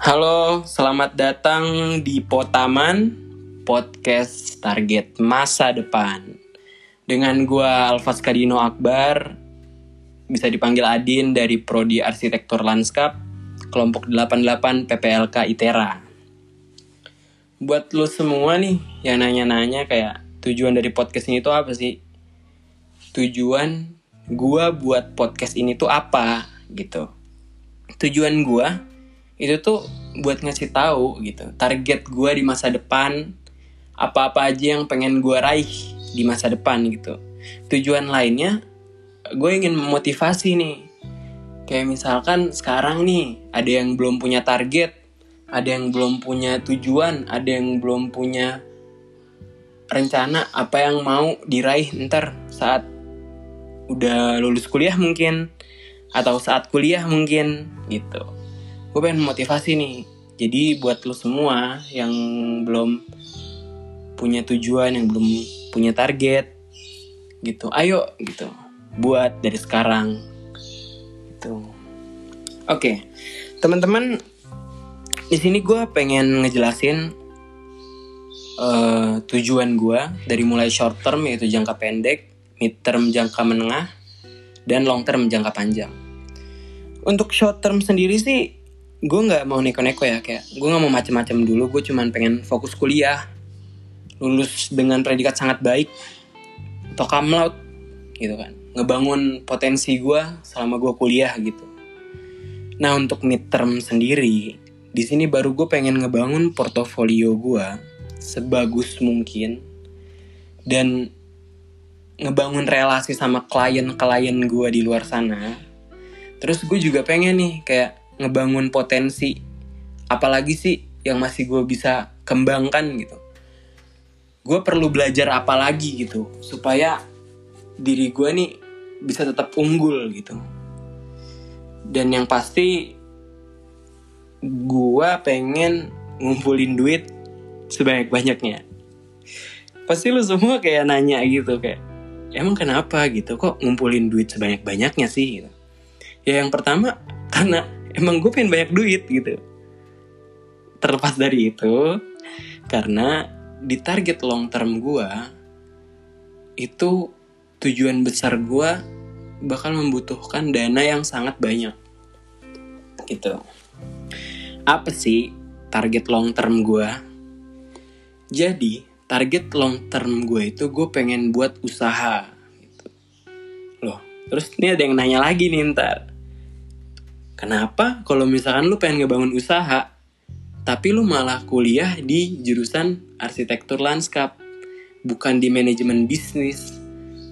Halo, selamat datang di Potaman Podcast Target Masa Depan. Dengan gua Alfas Kadino Akbar, bisa dipanggil Adin dari Prodi Arsitektur Lanskap, kelompok 88 PPLK ITERA. Buat lo semua nih yang nanya-nanya kayak tujuan dari podcast ini tuh apa sih? Tujuan gua buat podcast ini tuh apa gitu. Tujuan gua itu tuh buat ngasih tahu gitu target gue di masa depan apa-apa aja yang pengen gue raih di masa depan gitu. Tujuan lainnya gue ingin memotivasi nih. Kayak misalkan sekarang nih ada yang belum punya target ada yang belum punya tujuan ada yang belum punya rencana apa yang mau diraih ntar saat udah lulus kuliah mungkin atau saat kuliah mungkin gitu gue pengen motivasi nih. Jadi buat lo semua yang belum punya tujuan yang belum punya target gitu ayo gitu. Buat dari sekarang gitu. Oke okay. teman-teman di sini gue pengen ngejelasin uh, tujuan gue dari mulai short term yaitu jangka pendek mid term jangka menengah dan long term jangka panjang. Untuk short term sendiri sih gue nggak mau neko-neko ya kayak gue nggak mau macem-macem dulu gue cuman pengen fokus kuliah lulus dengan predikat sangat baik atau out gitu kan. Ngebangun potensi gue selama gue kuliah gitu. Nah untuk midterm sendiri di sini baru gue pengen ngebangun portofolio gue sebagus mungkin dan ngebangun relasi sama klien-klien gue di luar sana. Terus gue juga pengen nih kayak ngebangun potensi apalagi sih yang masih gue bisa kembangkan gitu. Gue perlu belajar apa lagi gitu supaya diri gue nih bisa tetap unggul gitu. Dan yang pasti gue pengen ngumpulin duit sebanyak-banyaknya. Pasti lu semua kayak nanya gitu kayak emang kenapa gitu? Kok ngumpulin duit sebanyak-banyaknya sih? Gitu. Ya yang pertama karena emang gue pengen banyak duit gitu. Terlepas dari itu karena di target long term gue itu tujuan besar gue bakal membutuhkan dana yang sangat banyak. Gitu. Apa sih target long term gue jadi target long term gue itu gue pengen buat usaha gitu. loh terus ini ada yang nanya lagi nih ntar Kenapa kalau misalkan lu pengen ngebangun usaha, tapi lu malah kuliah di jurusan arsitektur lanskap, bukan di manajemen bisnis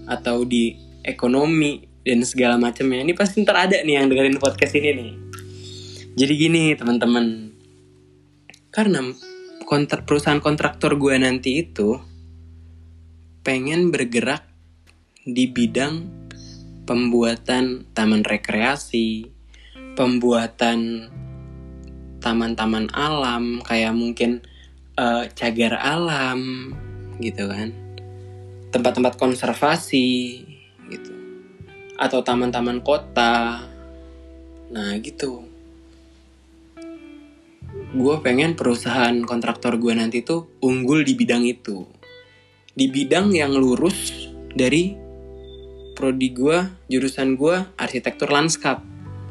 atau di ekonomi dan segala macamnya. Ini pasti ntar ada nih yang dengerin podcast ini nih. Jadi gini teman-teman, karena kontrak perusahaan kontraktor gue nanti itu pengen bergerak di bidang pembuatan taman rekreasi, pembuatan taman-taman alam kayak mungkin uh, cagar alam gitu kan. Tempat-tempat konservasi gitu. Atau taman-taman kota. Nah gitu. Gue pengen perusahaan kontraktor gue nanti tuh unggul di bidang itu. Di bidang yang lurus dari prodi gue jurusan gue arsitektur lanskap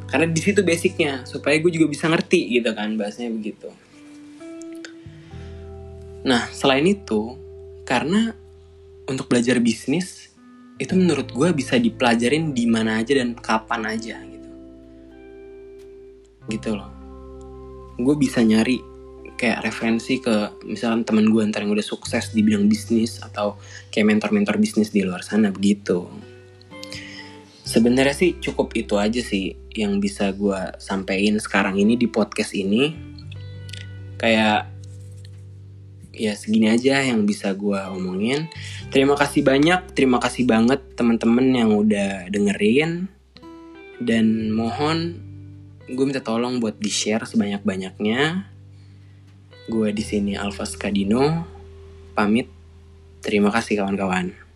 karena di situ basicnya supaya gue juga bisa ngerti gitu kan bahasanya begitu. Nah selain itu karena untuk belajar bisnis itu menurut gue bisa dipelajarin di mana aja dan kapan aja gitu. Gitu loh. Gue bisa nyari kayak referensi ke misalkan teman gue ntar yang udah sukses di bidang bisnis atau kayak mentor-mentor bisnis di luar sana begitu sebenarnya sih cukup itu aja sih yang bisa gue sampein sekarang ini di podcast ini. Kayak ya segini aja yang bisa gue omongin. Terima kasih banyak terima kasih banget teman-teman yang udah dengerin. Dan mohon gue minta tolong buat di share sebanyak banyaknya gue di sini Alfas Kadino. Pamit. Terima kasih kawan-kawan